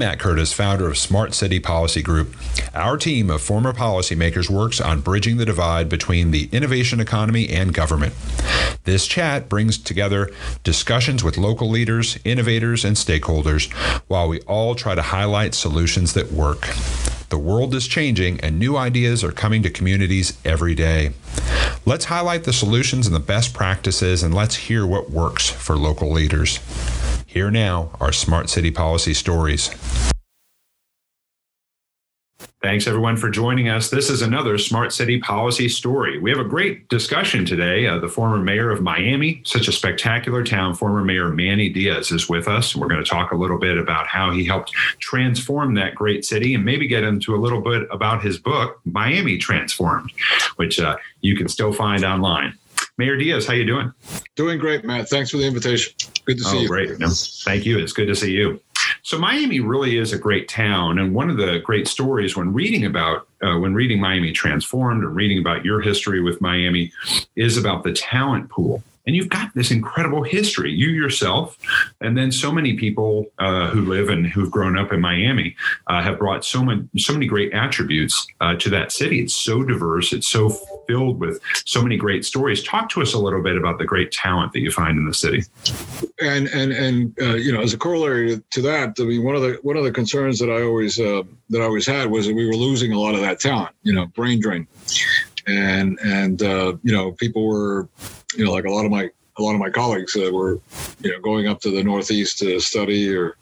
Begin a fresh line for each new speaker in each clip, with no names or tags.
Matt Curtis, founder of Smart City Policy Group. Our team of former policymakers works on bridging the divide between the innovation economy and government. This chat brings together discussions with local leaders, innovators, and stakeholders while we all try to highlight solutions that work. The world is changing and new ideas are coming to communities every day. Let's highlight the solutions and the best practices and let's hear what works for local leaders. Here now are Smart City Policy Stories. Thanks everyone for joining us. This is another Smart City Policy Story. We have a great discussion today. Uh, the former mayor of Miami, such a spectacular town, former Mayor Manny Diaz is with us. We're going to talk a little bit about how he helped transform that great city and maybe get into a little bit about his book, Miami Transformed, which uh, you can still find online. Mayor Diaz, how you doing?
Doing great, Matt. Thanks for the invitation. Good to see oh, you.
Great. No, thank you. It's good to see you. So Miami really is a great town, and one of the great stories when reading about uh, when reading Miami Transformed and reading about your history with Miami is about the talent pool and you've got this incredible history you yourself and then so many people uh, who live and who've grown up in miami uh, have brought so many so many great attributes uh, to that city it's so diverse it's so filled with so many great stories. Talk to us a little bit about the great talent that you find in the city.
And and and uh, you know as a corollary to that i mean one of the one of the concerns that i always uh, that i always had was that we were losing a lot of that talent you know brain drain. And and uh, you know people were you know like a lot of my a lot of my colleagues uh, were you know going up to the northeast to study or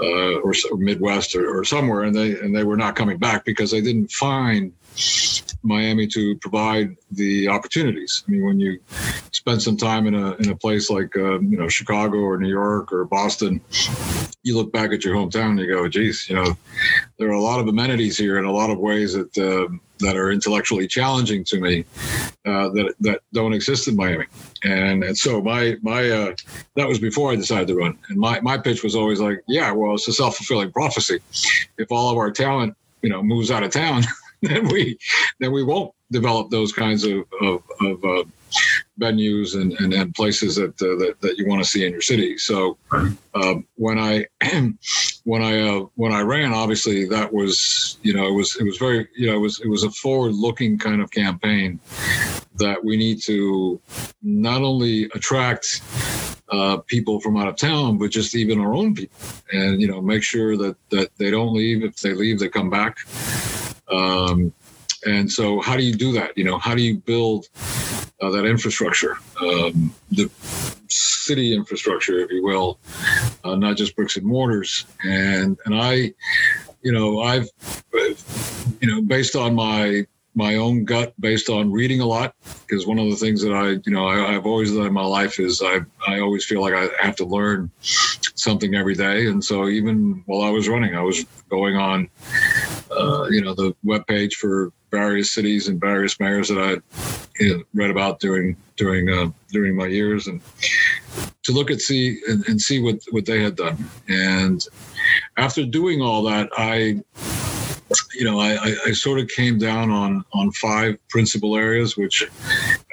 uh, or, or, midwest or, or, somewhere and they and they were not coming back because they didn't find Miami to provide the opportunities. I mean, when you spend some time in a in a place like uh, you know Chicago or New York or Boston, you look back at your hometown and you go, "Geez, you know, there are a lot of amenities here in a lot of ways that uh, that are intellectually challenging to me uh, that that don't exist in Miami." And and so my my uh, that was before I decided to run. And my my pitch was always like, "Yeah, well, it's a self fulfilling prophecy. If all of our talent, you know, moves out of town." then we then we won't develop those kinds of of, of uh, venues and, and, and, places that, uh, that that you want to see in your city. So um, when I when I uh, when I ran, obviously that was you know it was it was very you know it was it was a forward looking kind of campaign that we need to not only attract uh, people from out of town, but just even our own people, and you know make sure that that they don't leave. If they leave, they come back. Um, and so, how do you do that? You know, how do you build uh, that infrastructure, um, the city infrastructure, if you will, uh, not just bricks and mortars? And and I, you know, I've, you know, based on my my own gut, based on reading a lot, because one of the things that I, you know, I, have always done in my life is I I always feel like I have to learn something every day, and so even while I was running, I was going on uh, you know, the web page for various cities and various mayors that I you know, read about during during uh, during my years, and to look at see and, and see what what they had done. And after doing all that, I you know, I, I, sort of came down on on five principal areas, which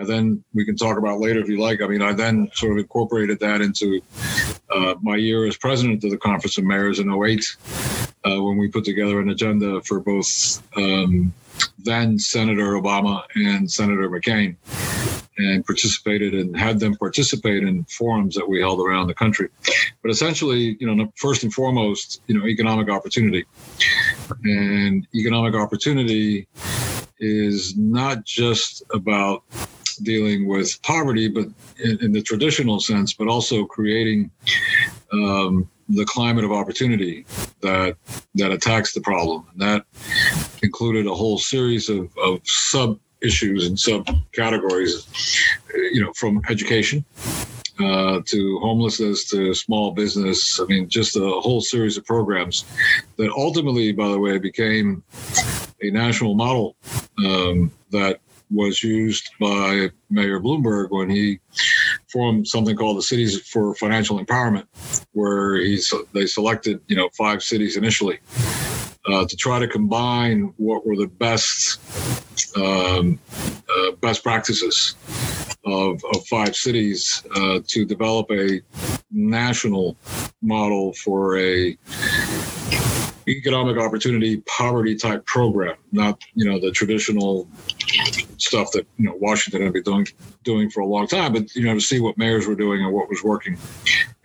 then we can talk about later if you like. I mean, I then sort of incorporated that into uh, my year as president of the Conference of Mayors in 08 uh, when we put together an agenda for both um, then Senator Obama and Senator McCain and participated and had them participate in forums that we held around the country. But essentially, you know, first and foremost, you know, economic opportunity. And economic opportunity is not just about dealing with poverty, but in, in the traditional sense, but also creating um, the climate of opportunity that that attacks the problem. And that included a whole series of, of sub issues and subcategories, you know, from education uh, to homelessness to small business. I mean, just a whole series of programs that ultimately, by the way, became a national model um, that was used by Mayor Bloomberg when he formed something called the Cities for Financial Empowerment, where he's they selected you know five cities initially uh, to try to combine what were the best um, uh, best practices of, of five cities uh, to develop a national model for a economic opportunity poverty type program, not you know the traditional stuff that you know Washington had been doing doing for a long time, but you know to see what mayors were doing and what was working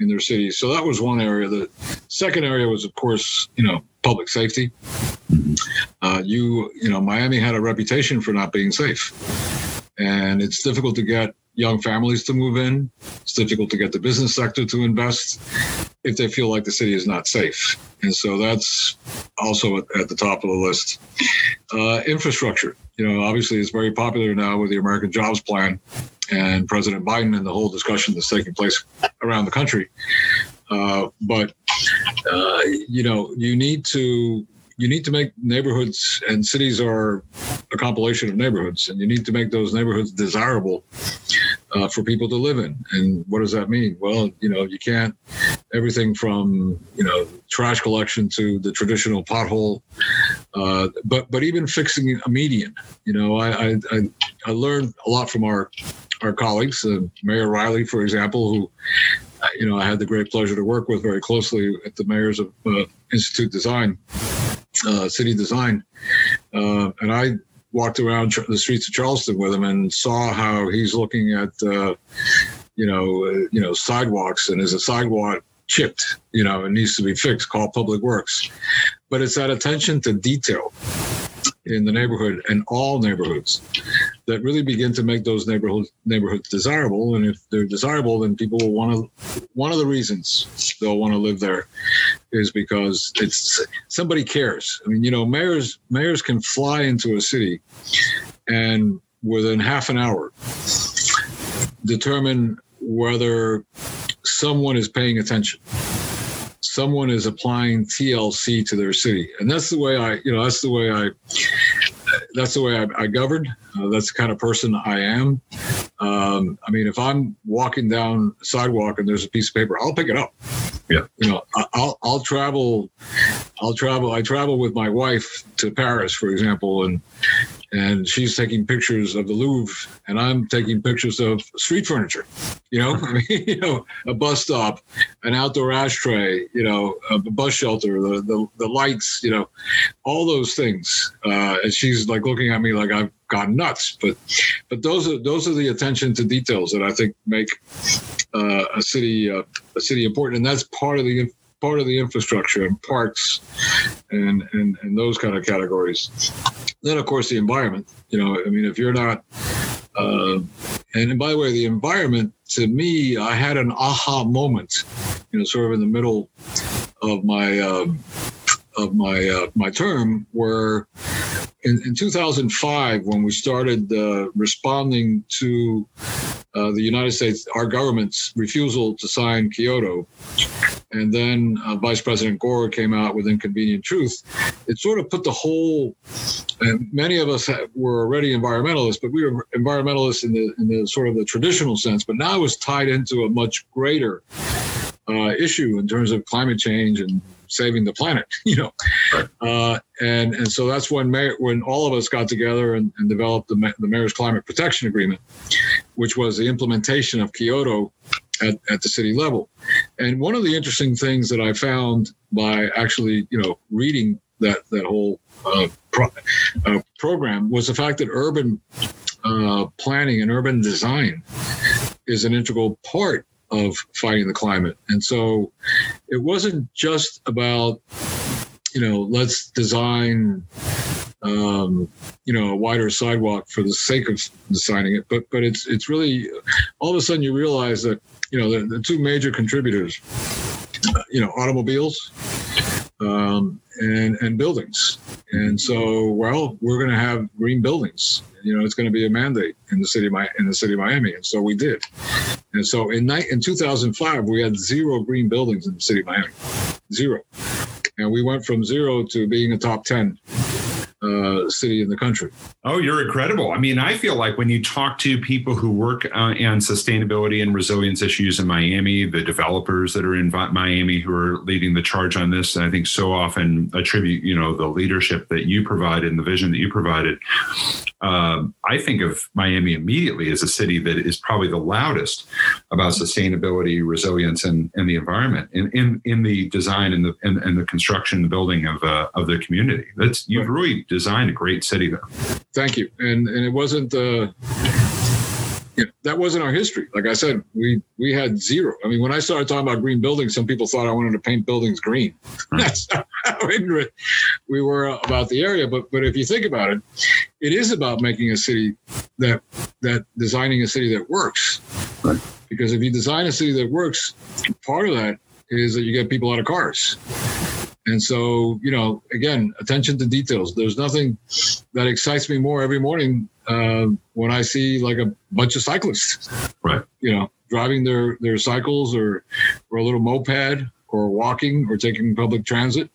in their cities. So that was one area. The second area was, of course, you know, public safety. Uh, you you know, Miami had a reputation for not being safe, and it's difficult to get young families to move in. It's difficult to get the business sector to invest if they feel like the city is not safe. And so that's also at, the top of the list. Uh, infrastructure, you know, obviously it's very popular now with the American Jobs Plan and President Biden and the whole discussion that's taking place around the country. Uh, but uh, you know, you need to you need to make neighborhoods and cities are a compilation of neighborhoods, and you need to make those neighborhoods desirable uh, for people to live in. And what does that mean? Well, you know, you can't everything from you know trash collection to the traditional pothole, uh, but but even fixing a median. You know, I I, I learned a lot from our our colleagues, uh, Mayor Riley, for example, who you know I had the great pleasure to work with very closely at the mayors of uh, Institute Design, uh, City Design, uh, and I walked around the streets of Charleston with him and saw how he's looking at, uh, you know, uh, you know, sidewalks and is a sidewalk chipped, you know, it needs to be fixed. Call Public Works, but it's that attention to detail in the neighborhood and all neighborhoods that really begin to make those neighborhoods neighborhoods desirable. And if they're desirable, then people will want to. One of the reasons they'll want to live there is because it's somebody cares. I mean, you know, mayors mayors can fly into a city and within half an hour determine whether someone is paying attention someone is applying TLC to their city, and that's the way I, you know, that's the way I, that's the way I, I govern. Uh, that's the kind of person I am. Um, I mean, if I'm walking down a sidewalk and there's a piece of paper, I'll pick it up.
Yeah.
You know, I'll I'll travel, I'll travel. I travel with my wife to Paris, for example, and and she's taking pictures of the Louvre, and I'm taking pictures of street furniture. You know, you know, a bus stop, an outdoor ashtray, you know, a bus shelter, the the, the lights, you know, all those things. Uh, and she's like looking at me like I've gone nuts. But but those are those are the attention to details that I think make uh, a city uh, a city important, and that's part of the part of the infrastructure and parks and, and and those kind of categories. Then of course the environment. You know, I mean, if you're not uh, and by the way, the environment to me, I had an aha moment. You know, sort of in the middle of my um, of my uh, my term, where in, in 2005, when we started uh, responding to uh, the United States, our government's refusal to sign Kyoto, and then uh, Vice President Gore came out with Inconvenient Truth, it sort of put the whole. And many of us were already environmentalists, but we were environmentalists in the in the sort of the traditional sense. But now it's tied into a much greater uh, issue in terms of climate change and saving the planet, you know. Uh, and and so that's when Mayor, when all of us got together and, and developed the, the Mayor's Climate Protection Agreement, which was the implementation of Kyoto at, at the city level. And one of the interesting things that I found by actually, you know, reading that that whole uh, pro, uh, program was the fact that urban uh, planning and urban design is an integral part of fighting the climate. And so it wasn't just about, you know, let's design, um, you know, a wider sidewalk for the sake of designing it, but but it's it's really all of a sudden you realize that you know the, the two major contributors, you know, automobiles um, and and buildings. And so, well, we're going to have green buildings. You know, it's going to be a mandate in the city of in the city of Miami, and so we did. And so in in 2005, we had zero green buildings in the city of Miami, zero, and we went from zero to being a top 10 uh, city in the country.
Oh, you're incredible. I mean, I feel like when you talk to people who work uh, on sustainability and resilience issues in Miami, the developers that are in Miami who are leading the charge on this, I think so often attribute, you know, the leadership that you provided and the vision that you provided um, I think of Miami immediately as a city that is probably the loudest about sustainability, resilience, and, and the environment in, in, in the design and the and, and the construction and building of uh, of the community. That's you've really designed a great city there.
Thank you. And and it wasn't. Uh you know, that wasn't our history. Like I said, we we had zero. I mean, when I started talking about green buildings, some people thought I wanted to paint buildings green. That's how ignorant we were about the area. But but if you think about it, it is about making a city that that designing a city that works. Right. Because if you design a city that works, part of that is that you get people out of cars. And so, you know, again, attention to details. There's nothing that excites me more every morning uh, when I see like a bunch of cyclists,
right?
You know, driving their their cycles or or a little moped or walking or taking public transit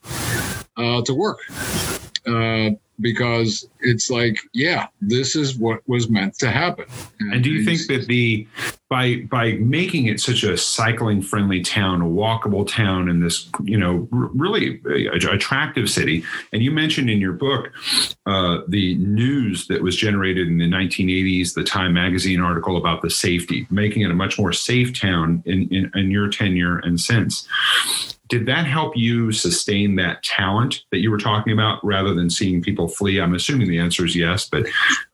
uh, to work. Uh, because it's like, yeah, this is what was meant to happen.
And, and do you think that the by by making it such a cycling friendly town, a walkable town, and this you know really attractive city, and you mentioned in your book uh, the news that was generated in the 1980s, the Time magazine article about the safety, making it a much more safe town in, in, in your tenure and since did that help you sustain that talent that you were talking about rather than seeing people flee? I'm assuming the answer is yes but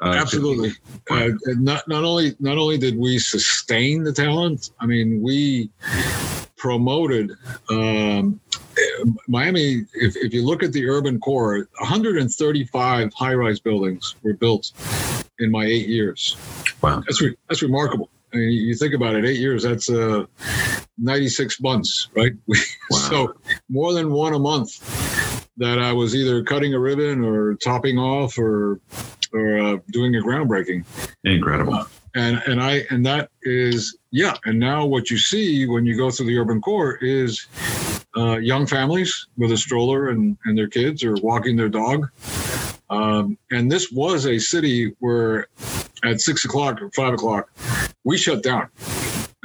uh, absolutely. uh, not, not only not only did we sustain the talent i mean we promoted um, miami if, if you look at the urban core 135 high-rise buildings were built in my eight years.
Wow.
That's, re- that's remarkable. I mean, you think about it, eight years, that's uh, 96 months, right? Wow. so more than one a month that I was either cutting a ribbon or topping off or or uh, doing a groundbreaking.
Incredible. Uh,
and and I and that is yeah. And now what you see when you go through the urban core is uh, young families with a stroller and and their kids or walking their dog. Um, and this was a city where at six o'clock or five o'clock we shut down.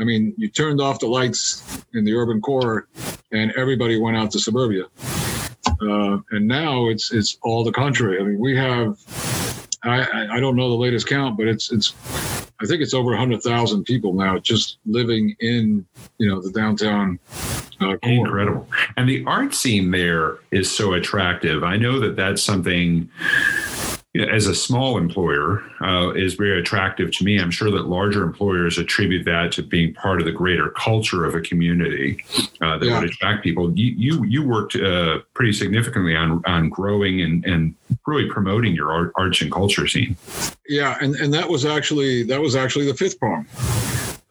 I mean, you turned off the lights in the urban core, and everybody went out to suburbia. Uh, and now it's it's all the contrary. I mean, we have I, I don't know the latest count, but it's it's I think it's over hundred thousand people now just living in you know the downtown. Uh,
Incredible, and the art scene there is so attractive. I know that that's something as a small employer uh, is very attractive to me. I'm sure that larger employers attribute that to being part of the greater culture of a community uh, that yeah. would attract people. You you, you worked uh, pretty significantly on on growing and and really promoting your art, arts and culture scene.
Yeah, and and that was actually that was actually the fifth prong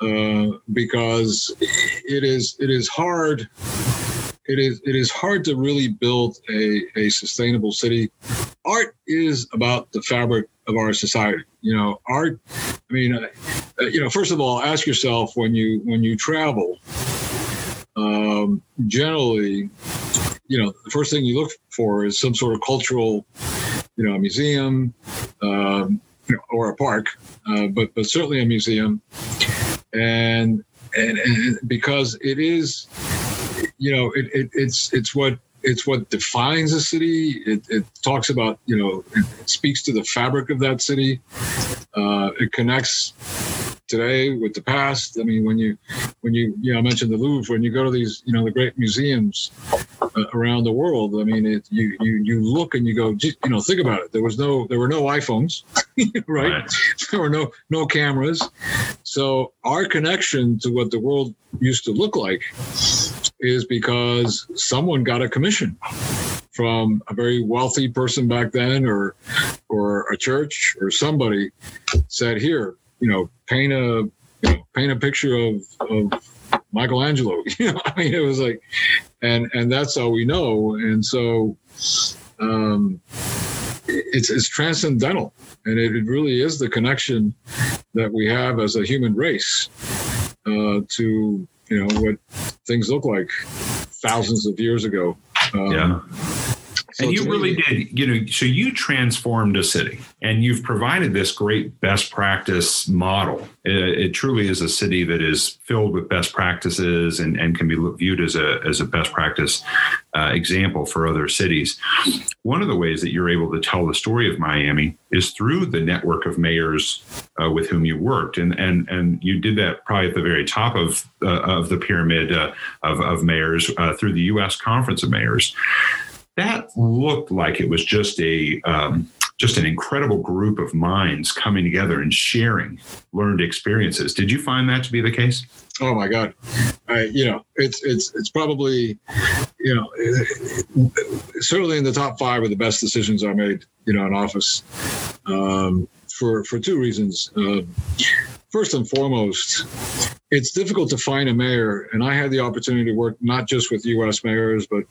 uh, because it is it is hard it is it is hard to really build a, a sustainable city. Art is about the fabric of our society. You know, art. I mean, uh, you know, first of all, ask yourself when you when you travel. Um, generally, you know, the first thing you look for is some sort of cultural, you know, museum, um, you know, or a park, uh, but but certainly a museum, and and, and because it is you know, it, it, it's it's what it's what defines a city. It, it talks about you know, it, speaks to the fabric of that city. Uh, it connects today with the past. I mean, when you when you you know I mentioned the Louvre, when you go to these you know the great museums uh, around the world, I mean, it, you you you look and you go, you know, think about it. There was no there were no iPhones, right? right? There were no no cameras. So our connection to what the world used to look like is because someone got a commission from a very wealthy person back then or or a church or somebody said here you know paint a you know, paint a picture of, of Michelangelo. You know I mean? It was like and and that's all we know. And so um it's it's transcendental. And it, it really is the connection that we have as a human race uh, to you know what things look like thousands of years ago.
Um, yeah. So and you really did, you know, so you transformed a city and you've provided this great best practice model. It, it, truly is a city that is filled with best practices and, and can be viewed as a, as a best practice uh, example for other cities. One of the ways that you're able to tell the story of Miami is through the network of mayors uh, with whom you worked, and and and you did that probably at the very top of uh, of the pyramid uh, of of mayors uh, through the U.S. Conference of Mayors. That looked like it was just a um, just an incredible group of minds coming together and sharing learned experiences. Did you find that to be the case?
Oh my God, I, you know, it's it's it's probably, you know, certainly in the top five of the best decisions I made, you know, in office, um, for for two reasons. Uh, first and foremost, it's difficult to find a mayor, and I had the opportunity to work not just with U.S. mayors, but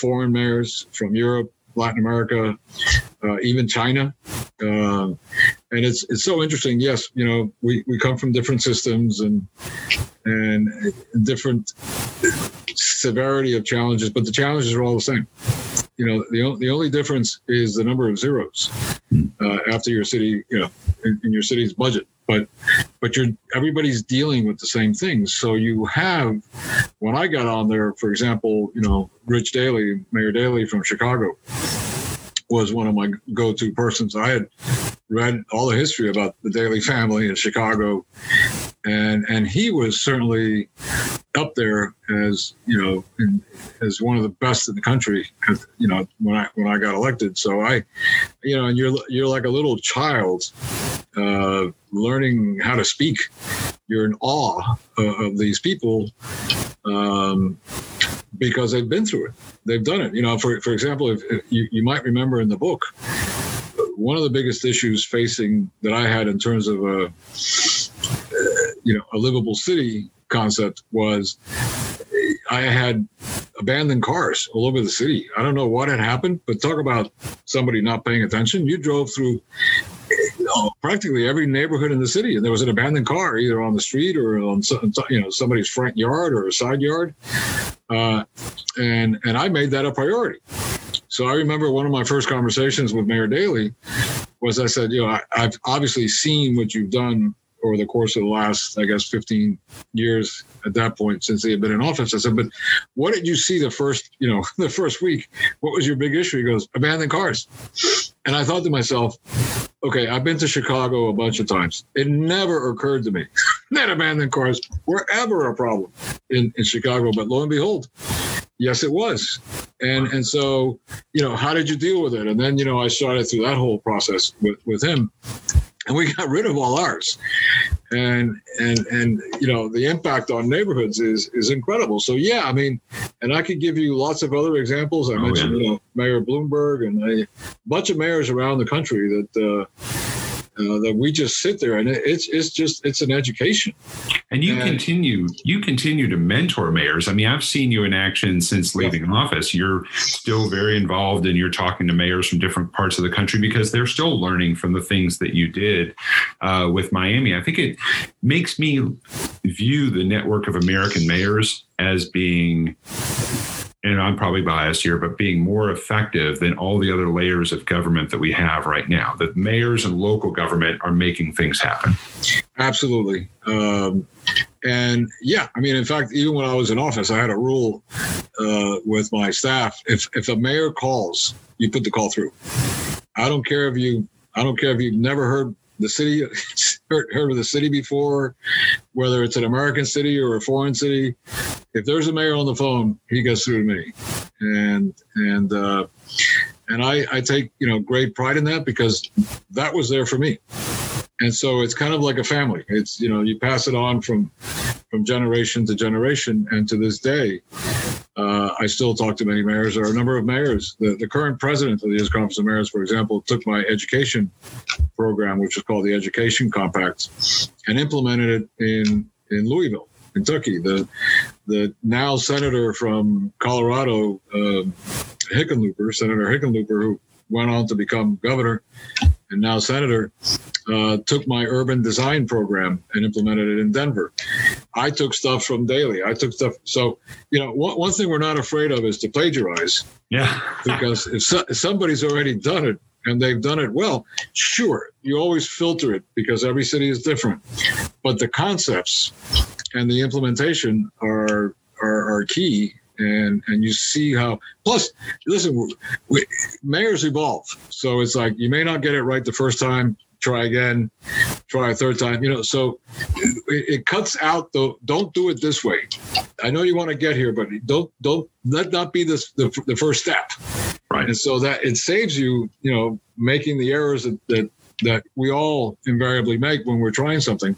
foreign mayors from Europe, Latin America, uh, even China. Uh, and it's it's so interesting. Yes, you know, we, we come from different systems and and different severity of challenges, but the challenges are all the same. You know, the the only difference is the number of zeros uh, after your city, you know, in, in your city's budget but but you're everybody's dealing with the same things so you have when i got on there for example you know rich daley mayor daley from chicago was one of my go-to persons. I had read all the history about the Daley family in Chicago, and and he was certainly up there as you know in, as one of the best in the country. You know when I when I got elected, so I, you know, and you're you're like a little child, uh, learning how to speak. You're in awe of, of these people. Um, because they've been through it. They've done it. You know, for for example, if, if you, you might remember in the book, one of the biggest issues facing that I had in terms of a you know a livable city concept was I had abandoned cars all over the city. I don't know what had happened, but talk about somebody not paying attention. You drove through practically every neighborhood in the city, and there was an abandoned car either on the street or on you know somebody's front yard or a side yard, uh, and and I made that a priority. So I remember one of my first conversations with Mayor Daley was I said, you know, I, I've obviously seen what you've done over the course of the last, I guess, 15 years at that point since he had been in office. I said, but what did you see the first, you know, the first week? What was your big issue? He goes, abandoned cars. And I thought to myself, okay, I've been to Chicago a bunch of times. It never occurred to me that abandoned cars were ever a problem in, in Chicago. But lo and behold, yes, it was. And and so, you know, how did you deal with it? And then, you know, I started through that whole process with, with him and we got rid of all ours and and and you know the impact on neighborhoods is is incredible so yeah i mean and i could give you lots of other examples i oh, mentioned yeah. you know mayor bloomberg and a bunch of mayors around the country that uh, uh, that we just sit there and it's it's just it's an education.
And you and, continue you continue to mentor mayors. I mean, I've seen you in action since leaving yeah. office. You're still very involved, and you're talking to mayors from different parts of the country because they're still learning from the things that you did uh, with Miami. I think it makes me view the network of American mayors as being and I'm probably biased here, but being more effective than all the other layers of government that we have right now. The mayors and local government are making things happen.
Absolutely. Um, and yeah, I mean, in fact, even when I was in office, I had a rule uh, with my staff: if if a mayor calls, you put the call through. I don't care if you I don't care if you've never heard the city heard, heard of the city before, whether it's an American city or a foreign city. If there's a mayor on the phone, he gets through to me, and and uh, and I, I take you know great pride in that because that was there for me, and so it's kind of like a family. It's you know you pass it on from from generation to generation, and to this day, uh, I still talk to many mayors. There are a number of mayors. The, the current president of the U.S. Conference of Mayors, for example, took my education program, which is called the Education Compact, and implemented it in in Louisville, Kentucky. The the now senator from Colorado, uh, Hickenlooper, Senator Hickenlooper, who went on to become governor and now senator, uh, took my urban design program and implemented it in Denver. I took stuff from Daley. I took stuff. So, you know, one, one thing we're not afraid of is to plagiarize.
Yeah.
because if, so, if somebody's already done it and they've done it well, sure, you always filter it because every city is different. But the concepts and the implementation are are, are key and and you see how. Plus, listen, we, mayors evolve, so it's like you may not get it right the first time. Try again, try a third time. You know, so it, it cuts out the. Don't do it this way. I know you want to get here, but don't don't let not be this the, the first step.
Right.
And so that it saves you, you know, making the errors that, that that we all invariably make when we're trying something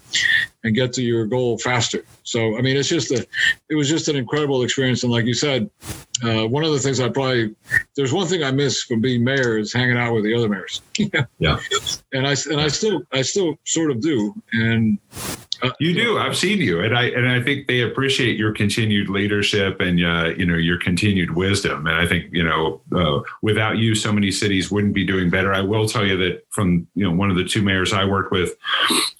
and get to your goal faster. So, I mean, it's just a, it was just an incredible experience. And like you said, uh, one of the things I probably, there's one thing I miss from being mayor is hanging out with the other mayors.
yeah.
And I, and I still, I still sort of do. And
you do. I've seen you, and I and I think they appreciate your continued leadership and uh, you know your continued wisdom. And I think you know uh, without you, so many cities wouldn't be doing better. I will tell you that from you know one of the two mayors I worked with,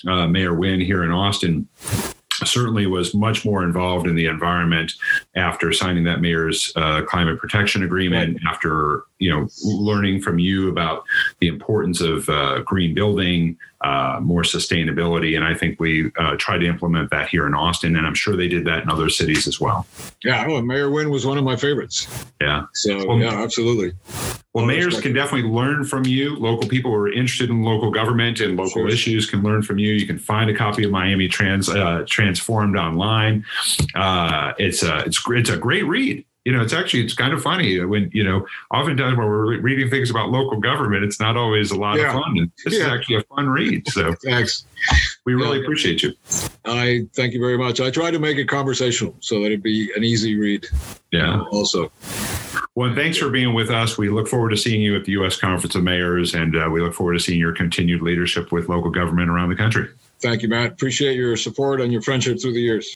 uh, Mayor Wynn here in Austin certainly was much more involved in the environment after signing that mayor's uh, climate protection agreement right. after you know learning from you about the importance of uh, green building uh, more sustainability. And i think we uh, try to implement that here in austin and i'm sure they did that in other cities as well.
Yeah oh, mayor wynn was one of my favorites.
Yeah.
So well, yeah absolutely
well, mayors can definitely learn from you. Local people who are interested in local government and local sure. issues can learn from you. You can find a copy of Miami Trans uh, Transformed online. Uh, it's a it's it's a great read. You know, it's actually it's kind of funny when you know. Oftentimes when we're reading things about local government, it's not always a lot yeah. of fun. This yeah. is actually a fun read. So
thanks.
We really yeah. appreciate you.
I thank you very much. I try to make it conversational so that it'd be an easy read.
Yeah.
also.
Well, thanks for being with us. We look forward to seeing you at the U.S. Conference of Mayors, and uh, we look forward to seeing your continued leadership with local government around the country.
Thank you, Matt. Appreciate your support and your friendship through the years.